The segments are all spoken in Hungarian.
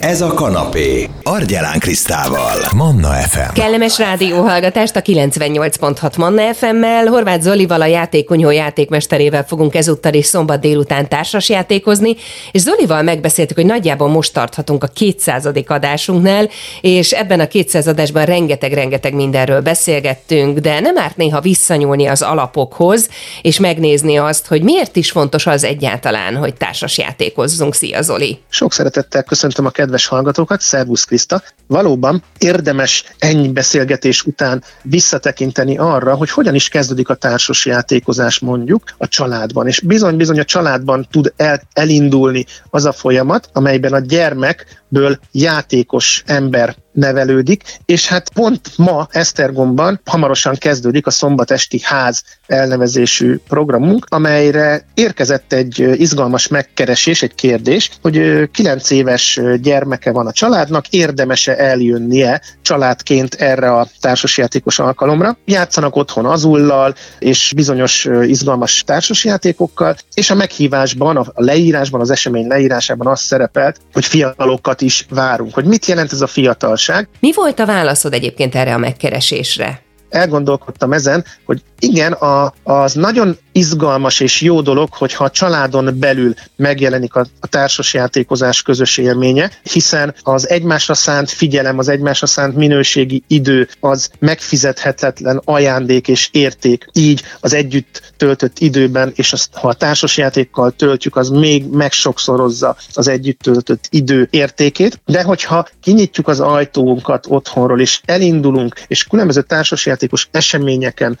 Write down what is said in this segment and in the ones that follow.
Ez a kanapé. Argyelán Krisztával. Manna FM. Kellemes rádióhallgatást a 98.6 Manna FM-mel. Horváth Zolival a játékonyó játékmesterével fogunk ezúttal is szombat délután társas játékozni, és Zolival megbeszéltük, hogy nagyjából most tarthatunk a 200. adásunknál, és ebben a 200 adásban rengeteg-rengeteg mindenről beszélgettünk, de nem árt néha visszanyúlni az alapokhoz, és megnézni azt, hogy miért is fontos az egyáltalán, hogy társas játékozzunk. Szia Zoli! Sok szeretettel köszöntöm a kedves hallgatókat, Szervusz Kriszta! Valóban érdemes ennyi beszélgetés után visszatekinteni arra, hogy hogyan is kezdődik a társas játékozás mondjuk a családban. És bizony-bizony a családban tud el, elindulni az a folyamat, amelyben a gyermekből játékos ember nevelődik, és hát pont ma Esztergomban hamarosan kezdődik a szombatesti ház elnevezésű programunk, amelyre érkezett egy izgalmas megkeresés, egy kérdés, hogy 9 éves gyermeke van a családnak, érdemese eljönnie családként erre a társasjátékos alkalomra. Játszanak otthon azullal, és bizonyos izgalmas társasjátékokkal, és a meghívásban, a leírásban, az esemény leírásában az szerepelt, hogy fiatalokat is várunk. Hogy mit jelent ez a fiatalság? Mi volt a válaszod egyébként erre a megkeresésre? elgondolkodtam ezen, hogy igen, a, az nagyon izgalmas és jó dolog, hogyha a családon belül megjelenik a, a társasjátékozás közös élménye, hiszen az egymásra szánt figyelem, az egymásra szánt minőségi idő az megfizethetetlen ajándék és érték. Így az együtt töltött időben, és azt, ha a társasjátékkal töltjük, az még megsokszorozza az együtt töltött idő értékét. De hogyha kinyitjuk az ajtónkat otthonról, és elindulunk, és különböző társasjátékos eseményeken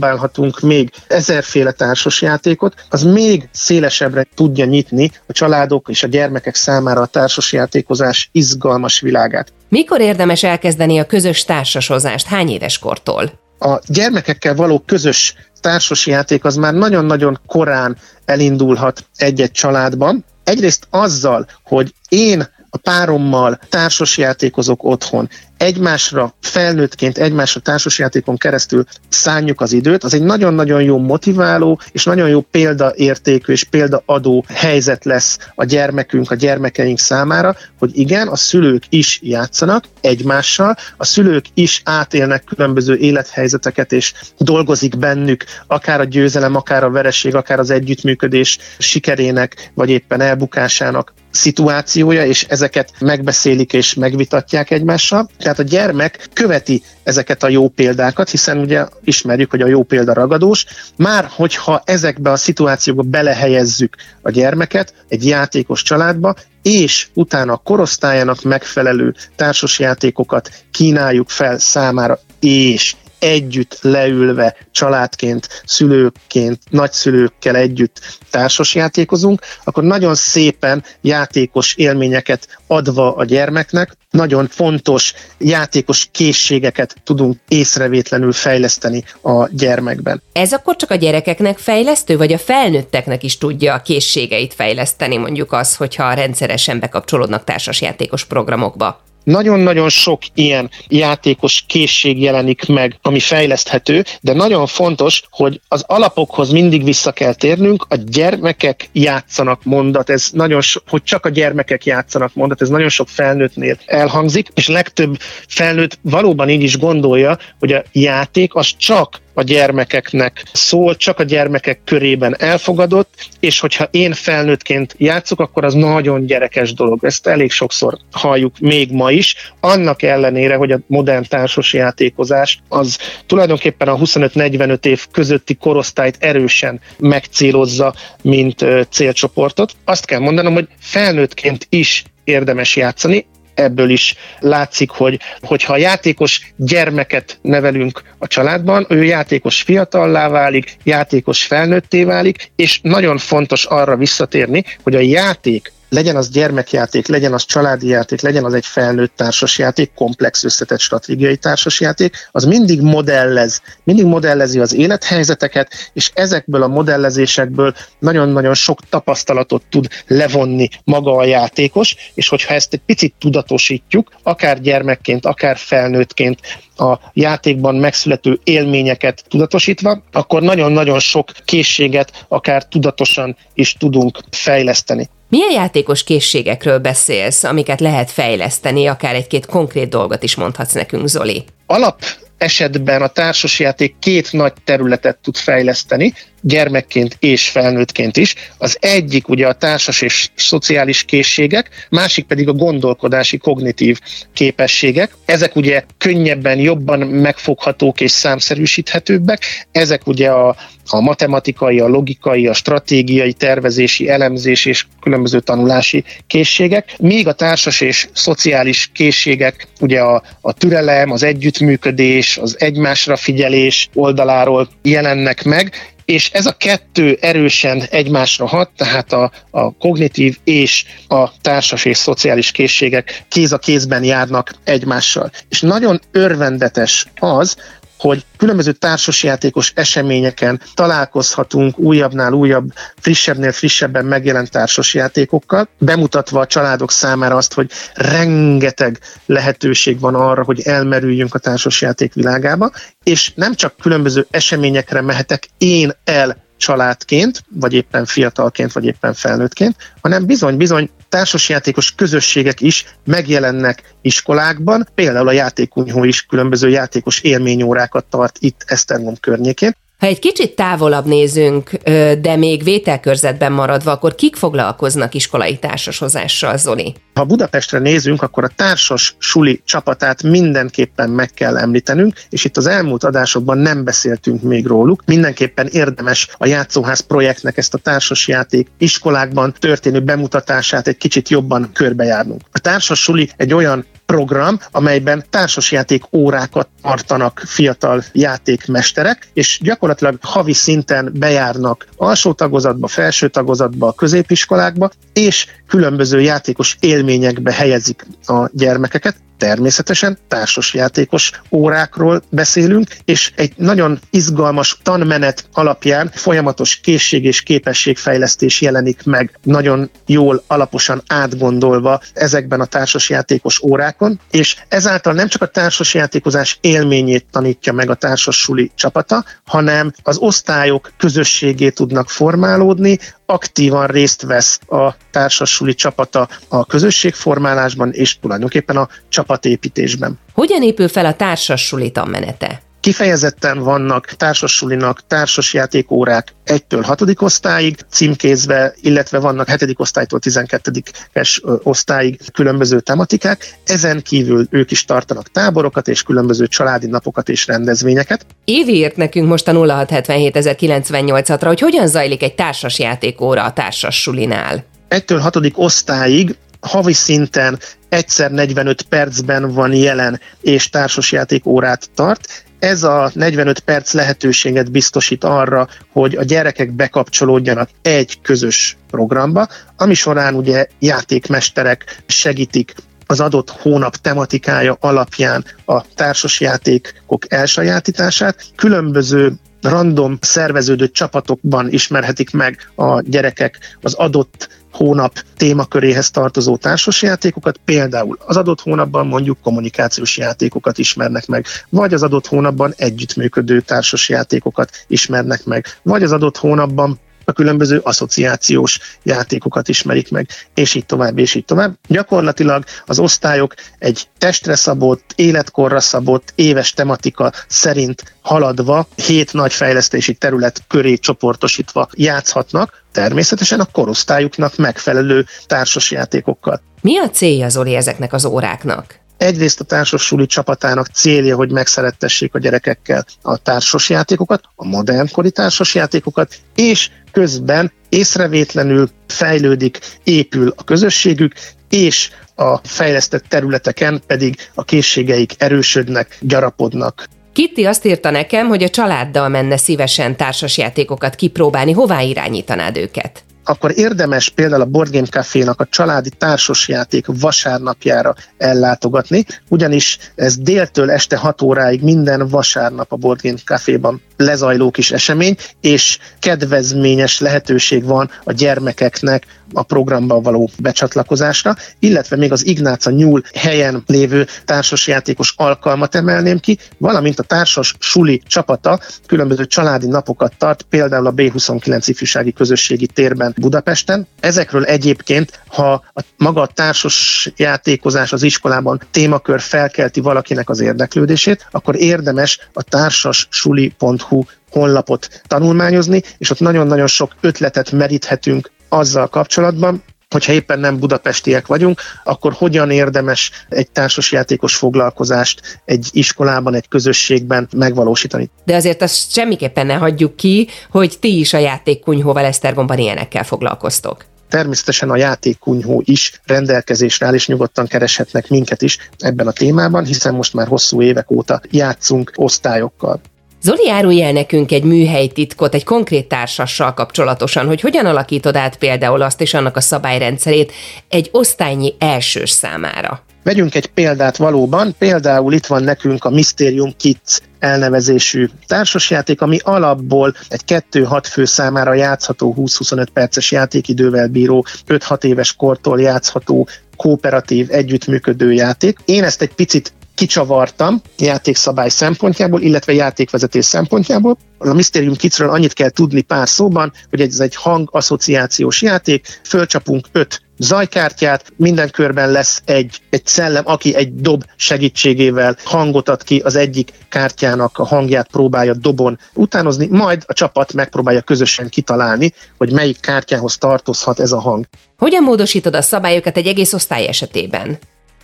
kipróbálhatunk még ezerféle sokféle társasjátékot, az még szélesebbre tudja nyitni a családok és a gyermekek számára a társasjátékozás izgalmas világát. Mikor érdemes elkezdeni a közös társasozást? Hány éves kortól? A gyermekekkel való közös társasjáték az már nagyon-nagyon korán elindulhat egy-egy családban. Egyrészt azzal, hogy én a párommal társasjátékozok otthon, egymásra felnőttként, egymásra társasjátékon keresztül szánjuk az időt, az egy nagyon-nagyon jó motiváló és nagyon jó példaértékű és példaadó helyzet lesz a gyermekünk, a gyermekeink számára, hogy igen, a szülők is játszanak egymással, a szülők is átélnek különböző élethelyzeteket, és dolgozik bennük akár a győzelem, akár a vereség, akár az együttműködés sikerének, vagy éppen elbukásának szituációja, és ezeket megbeszélik és megvitatják egymással. Tehát a gyermek követi ezeket a jó példákat, hiszen ugye ismerjük, hogy a jó példa ragadós. Már hogyha ezekbe a szituációkba belehelyezzük a gyermeket egy játékos családba, és utána a korosztályának megfelelő társasjátékokat kínáljuk fel számára, és együtt leülve családként, szülőként, nagyszülőkkel együtt társasjátékozunk, akkor nagyon szépen játékos élményeket adva a gyermeknek, nagyon fontos játékos készségeket tudunk észrevétlenül fejleszteni a gyermekben. Ez akkor csak a gyerekeknek fejlesztő, vagy a felnőtteknek is tudja a készségeit fejleszteni, mondjuk az, hogyha rendszeresen bekapcsolódnak társasjátékos programokba? Nagyon-nagyon sok ilyen játékos készség jelenik meg, ami fejleszthető, de nagyon fontos, hogy az alapokhoz mindig vissza kell térnünk, a gyermekek játszanak mondat, ez nagyon so, hogy csak a gyermekek játszanak mondat, ez nagyon sok felnőttnél elhangzik, és legtöbb felnőtt valóban így is gondolja, hogy a játék az csak a gyermekeknek szól, csak a gyermekek körében elfogadott, és hogyha én felnőttként játszok, akkor az nagyon gyerekes dolog. Ezt elég sokszor halljuk még ma is, annak ellenére, hogy a modern társas játékozás az tulajdonképpen a 25-45 év közötti korosztályt erősen megcélozza, mint célcsoportot. Azt kell mondanom, hogy felnőttként is érdemes játszani, ebből is látszik, hogy hogyha a játékos gyermeket nevelünk a családban, ő játékos fiatallá válik, játékos felnőtté válik, és nagyon fontos arra visszatérni, hogy a játék legyen az gyermekjáték, legyen az családi játék, legyen az egy felnőtt társasjáték, komplex összetett stratégiai társasjáték, az mindig modellez, mindig modellezi az élethelyzeteket, és ezekből a modellezésekből nagyon-nagyon sok tapasztalatot tud levonni maga a játékos, és hogyha ezt egy picit tudatosítjuk, akár gyermekként, akár felnőttként, a játékban megszülető élményeket tudatosítva, akkor nagyon-nagyon sok készséget akár tudatosan is tudunk fejleszteni. Milyen játékos készségekről beszélsz, amiket lehet fejleszteni, akár egy-két konkrét dolgot is mondhatsz nekünk, Zoli? Alap esetben a társasjáték két nagy területet tud fejleszteni, gyermekként és felnőttként is. Az egyik ugye a társas és szociális készségek, másik pedig a gondolkodási, kognitív képességek. Ezek ugye könnyebben, jobban megfoghatók és számszerűsíthetőbbek. Ezek ugye a, a matematikai, a logikai, a stratégiai, tervezési, elemzés és különböző tanulási készségek. Míg a társas és szociális készségek ugye a, a türelem, az együttműködés, az egymásra figyelés oldaláról jelennek meg, és ez a kettő erősen egymásra hat, tehát a, a kognitív és a társas és szociális készségek kéz a kézben járnak egymással. És nagyon örvendetes az, hogy különböző társasjátékos eseményeken találkozhatunk újabbnál újabb, frissebbnél frissebben megjelent társasjátékokkal, bemutatva a családok számára azt, hogy rengeteg lehetőség van arra, hogy elmerüljünk a társasjáték világába, és nem csak különböző eseményekre mehetek én el családként, vagy éppen fiatalként, vagy éppen felnőttként, hanem bizony-bizony társasjátékos közösségek is megjelennek iskolákban, például a játékunyhó is különböző játékos élményórákat tart itt Esztergom környékén, ha egy kicsit távolabb nézünk, de még vételkörzetben maradva, akkor kik foglalkoznak iskolai társashozással, Zoli? Ha Budapestre nézünk, akkor a társas suli csapatát mindenképpen meg kell említenünk, és itt az elmúlt adásokban nem beszéltünk még róluk. Mindenképpen érdemes a Játszóház projektnek ezt a társasjáték iskolákban történő bemutatását egy kicsit jobban körbejárnunk. A társas suli egy olyan program, amelyben társasjáték órákat tartanak fiatal játékmesterek, és gyakorlatilag havi szinten bejárnak alsó tagozatba, felső tagozatba, középiskolákba, és különböző játékos élményekbe helyezik a gyermekeket. Természetesen társasjátékos órákról beszélünk, és egy nagyon izgalmas tanmenet alapján folyamatos készség és képességfejlesztés jelenik meg nagyon jól, alaposan átgondolva ezekben a társasjátékos órákon, és ezáltal nem csak a társasjátékozás élményét tanítja meg a társasuli csapata, hanem az osztályok közösségét tudnak formálódni, aktívan részt vesz a társasuli csapata a közösségformálásban és tulajdonképpen a csapatépítésben. Hogyan épül fel a társasuli tanmenete? Kifejezetten vannak társasulinak társasjátékórák 1-től 6. osztályig címkézve, illetve vannak 7. osztálytól 12-es osztályig különböző tematikák. Ezen kívül ők is tartanak táborokat és különböző családi napokat és rendezvényeket. Évi írt nekünk most a 0677 ra hogy hogyan zajlik egy társasjátékóra a társassulinál. 1-től 6. osztályig havi szinten egyszer 45 percben van jelen és társasjáték órát tart. Ez a 45 perc lehetőséget biztosít arra, hogy a gyerekek bekapcsolódjanak egy közös programba, ami során ugye játékmesterek segítik az adott hónap tematikája alapján a társasjátékok elsajátítását. Különböző random szerveződő csapatokban ismerhetik meg a gyerekek az adott hónap témaköréhez tartozó társasjátékokat, például az adott hónapban mondjuk kommunikációs játékokat ismernek meg, vagy az adott hónapban együttműködő társasjátékokat ismernek meg, vagy az adott hónapban a különböző asszociációs játékokat ismerik meg, és így tovább, és így tovább. Gyakorlatilag az osztályok egy testre szabott, életkorra szabott, éves tematika szerint haladva, hét nagy fejlesztési terület köré csoportosítva játszhatnak, természetesen a korosztályuknak megfelelő társasjátékokkal. Mi a célja, Zoli, ezeknek az óráknak? Egyrészt a társasuli csapatának célja, hogy megszerettessék a gyerekekkel a társasjátékokat, a modernkori társasjátékokat, és közben észrevétlenül fejlődik, épül a közösségük, és a fejlesztett területeken pedig a készségeik erősödnek, gyarapodnak. Kitty azt írta nekem, hogy a családdal menne szívesen társasjátékokat kipróbálni, hová irányítanád őket? Akkor érdemes például a Board Game Café-nak a családi társasjáték vasárnapjára ellátogatni, ugyanis ez déltől este 6 óráig minden vasárnap a Board Game Café-ban lezajló kis esemény, és kedvezményes lehetőség van a gyermekeknek a programba való becsatlakozásra, illetve még az Ignáca Nyúl helyen lévő társasjátékos alkalmat emelném ki, valamint a társas suli csapata különböző családi napokat tart, például a B29 ifjúsági közösségi térben Budapesten. Ezekről egyébként, ha a maga a társas játékozás az iskolában témakör felkelti valakinek az érdeklődését, akkor érdemes a társasuli.hu honlapot tanulmányozni, és ott nagyon-nagyon sok ötletet meríthetünk azzal kapcsolatban, hogyha éppen nem budapestiek vagyunk, akkor hogyan érdemes egy társasjátékos foglalkozást egy iskolában, egy közösségben megvalósítani. De azért azt semmiképpen ne hagyjuk ki, hogy ti is a játékkunyhóval Esztergomban ilyenekkel foglalkoztok. Természetesen a játékkunyhó is rendelkezésre áll, és nyugodtan kereshetnek minket is ebben a témában, hiszen most már hosszú évek óta játszunk osztályokkal. Zoli, árulj el nekünk egy műhely titkot, egy konkrét társassal kapcsolatosan, hogy hogyan alakítod át például azt és annak a szabályrendszerét egy osztálynyi elsős számára. Vegyünk egy példát valóban, például itt van nekünk a Mysterium Kids elnevezésű társasjáték, ami alapból egy 2-6 fő számára játszható 20-25 perces játékidővel bíró, 5-6 éves kortól játszható kooperatív, együttműködő játék. Én ezt egy picit kicsavartam játékszabály szempontjából, illetve játékvezetés szempontjából. A Mysterium Kidsről annyit kell tudni pár szóban, hogy ez egy hang-asszociációs játék, fölcsapunk öt zajkártyát, minden körben lesz egy, egy szellem, aki egy dob segítségével hangot ad ki, az egyik kártyának a hangját próbálja dobon utánozni, majd a csapat megpróbálja közösen kitalálni, hogy melyik kártyához tartozhat ez a hang. Hogyan módosítod a szabályokat egy egész osztály esetében?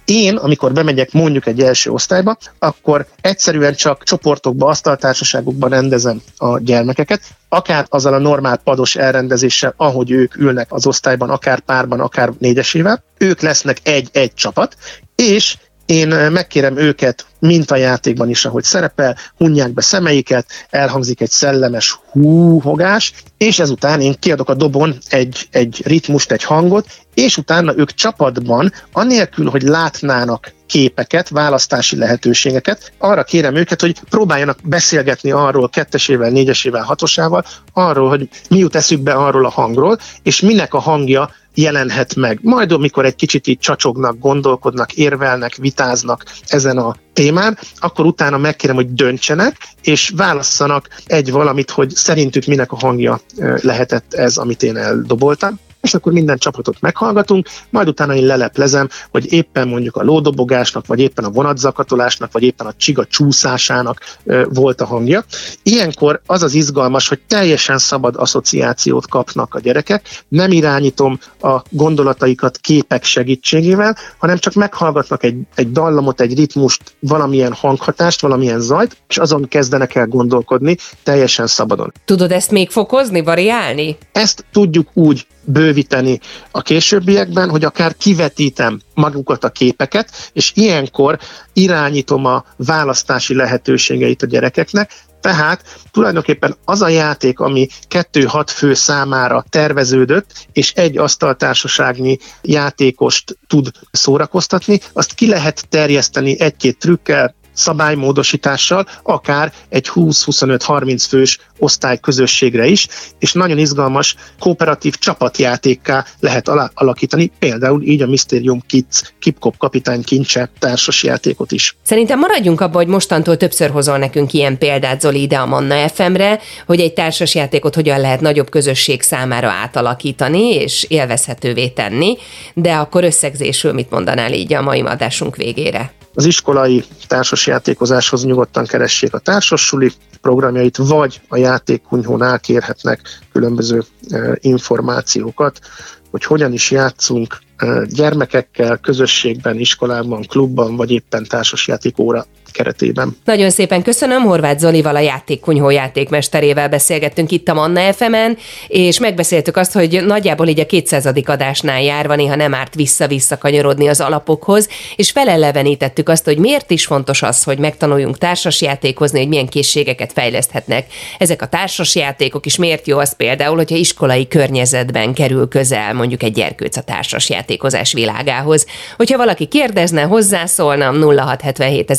Én, amikor bemegyek mondjuk egy első osztályba, akkor egyszerűen csak csoportokba, asztaltársaságokba rendezem a gyermekeket, akár azzal a normál pados elrendezéssel, ahogy ők ülnek az osztályban, akár párban, akár négyesével. Ők lesznek egy-egy csapat, és én megkérem őket mintajátékban is, ahogy szerepel, hunják be szemeiket, elhangzik egy szellemes húhogás, és ezután én kiadok a dobon egy, egy ritmust, egy hangot, és utána ők csapatban, anélkül, hogy látnának képeket, választási lehetőségeket, arra kérem őket, hogy próbáljanak beszélgetni arról kettesével, négyesével, hatosával, arról, hogy mi jut eszükbe arról a hangról, és minek a hangja jelenhet meg. Majd amikor egy kicsit így csacsognak, gondolkodnak, érvelnek, vitáznak ezen a témán, akkor utána megkérem, hogy döntsenek, és válasszanak egy valamit, hogy szerintük minek a hangja lehetett ez, amit én eldoboltam és akkor minden csapatot meghallgatunk, majd utána én leleplezem, hogy éppen mondjuk a lódobogásnak, vagy éppen a vonatzakatolásnak, vagy éppen a csiga csúszásának volt a hangja. Ilyenkor az az izgalmas, hogy teljesen szabad asszociációt kapnak a gyerekek, nem irányítom a gondolataikat képek segítségével, hanem csak meghallgatnak egy, egy dallamot, egy ritmust, valamilyen hanghatást, valamilyen zajt, és azon kezdenek el gondolkodni teljesen szabadon. Tudod ezt még fokozni, variálni? Ezt tudjuk úgy bővíteni a későbbiekben, hogy akár kivetítem magukat a képeket, és ilyenkor irányítom a választási lehetőségeit a gyerekeknek, tehát tulajdonképpen az a játék, ami 2-6 fő számára terveződött, és egy asztaltársaságnyi játékost tud szórakoztatni, azt ki lehet terjeszteni egy-két trükkel, szabálymódosítással, akár egy 20-25-30 fős osztály közösségre is, és nagyon izgalmas kooperatív csapatjátékká lehet alakítani, például így a Mysterium Kids Kipkop kapitány kincse társas játékot is. Szerintem maradjunk abban, hogy mostantól többször hozol nekünk ilyen példát Zoli ide a Manna FM-re, hogy egy társas játékot hogyan lehet nagyobb közösség számára átalakítani és élvezhetővé tenni, de akkor összegzésről mit mondanál így a mai adásunk végére? Az iskolai társasjátékozáshoz nyugodtan keressék a társasuli programjait, vagy a játékkunyhónál kérhetnek különböző e, információkat, hogy hogyan is játszunk e, gyermekekkel, közösségben, iskolában, klubban, vagy éppen társasjátékóra keretében. Nagyon szépen köszönöm, Horváth Zolival a játékkunyhó játékmesterével beszélgettünk itt a Manna fm és megbeszéltük azt, hogy nagyjából így a 200. adásnál járva néha nem árt vissza-vissza kanyarodni az alapokhoz, és felelevenítettük azt, hogy miért is fontos az, hogy megtanuljunk társasjátékozni, hogy milyen készségeket fejleszthetnek ezek a társasjátékok, és miért jó az például, hogyha iskolai környezetben kerül közel mondjuk egy gyerkőc a társasjátékozás világához. Hogyha valaki kérdezne, hozzászólna 0677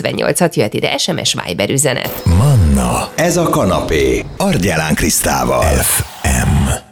0698 jöhet ide SMS Viber üzenet. Manna, ez a kanapé, Argyelán Krisztával. FM.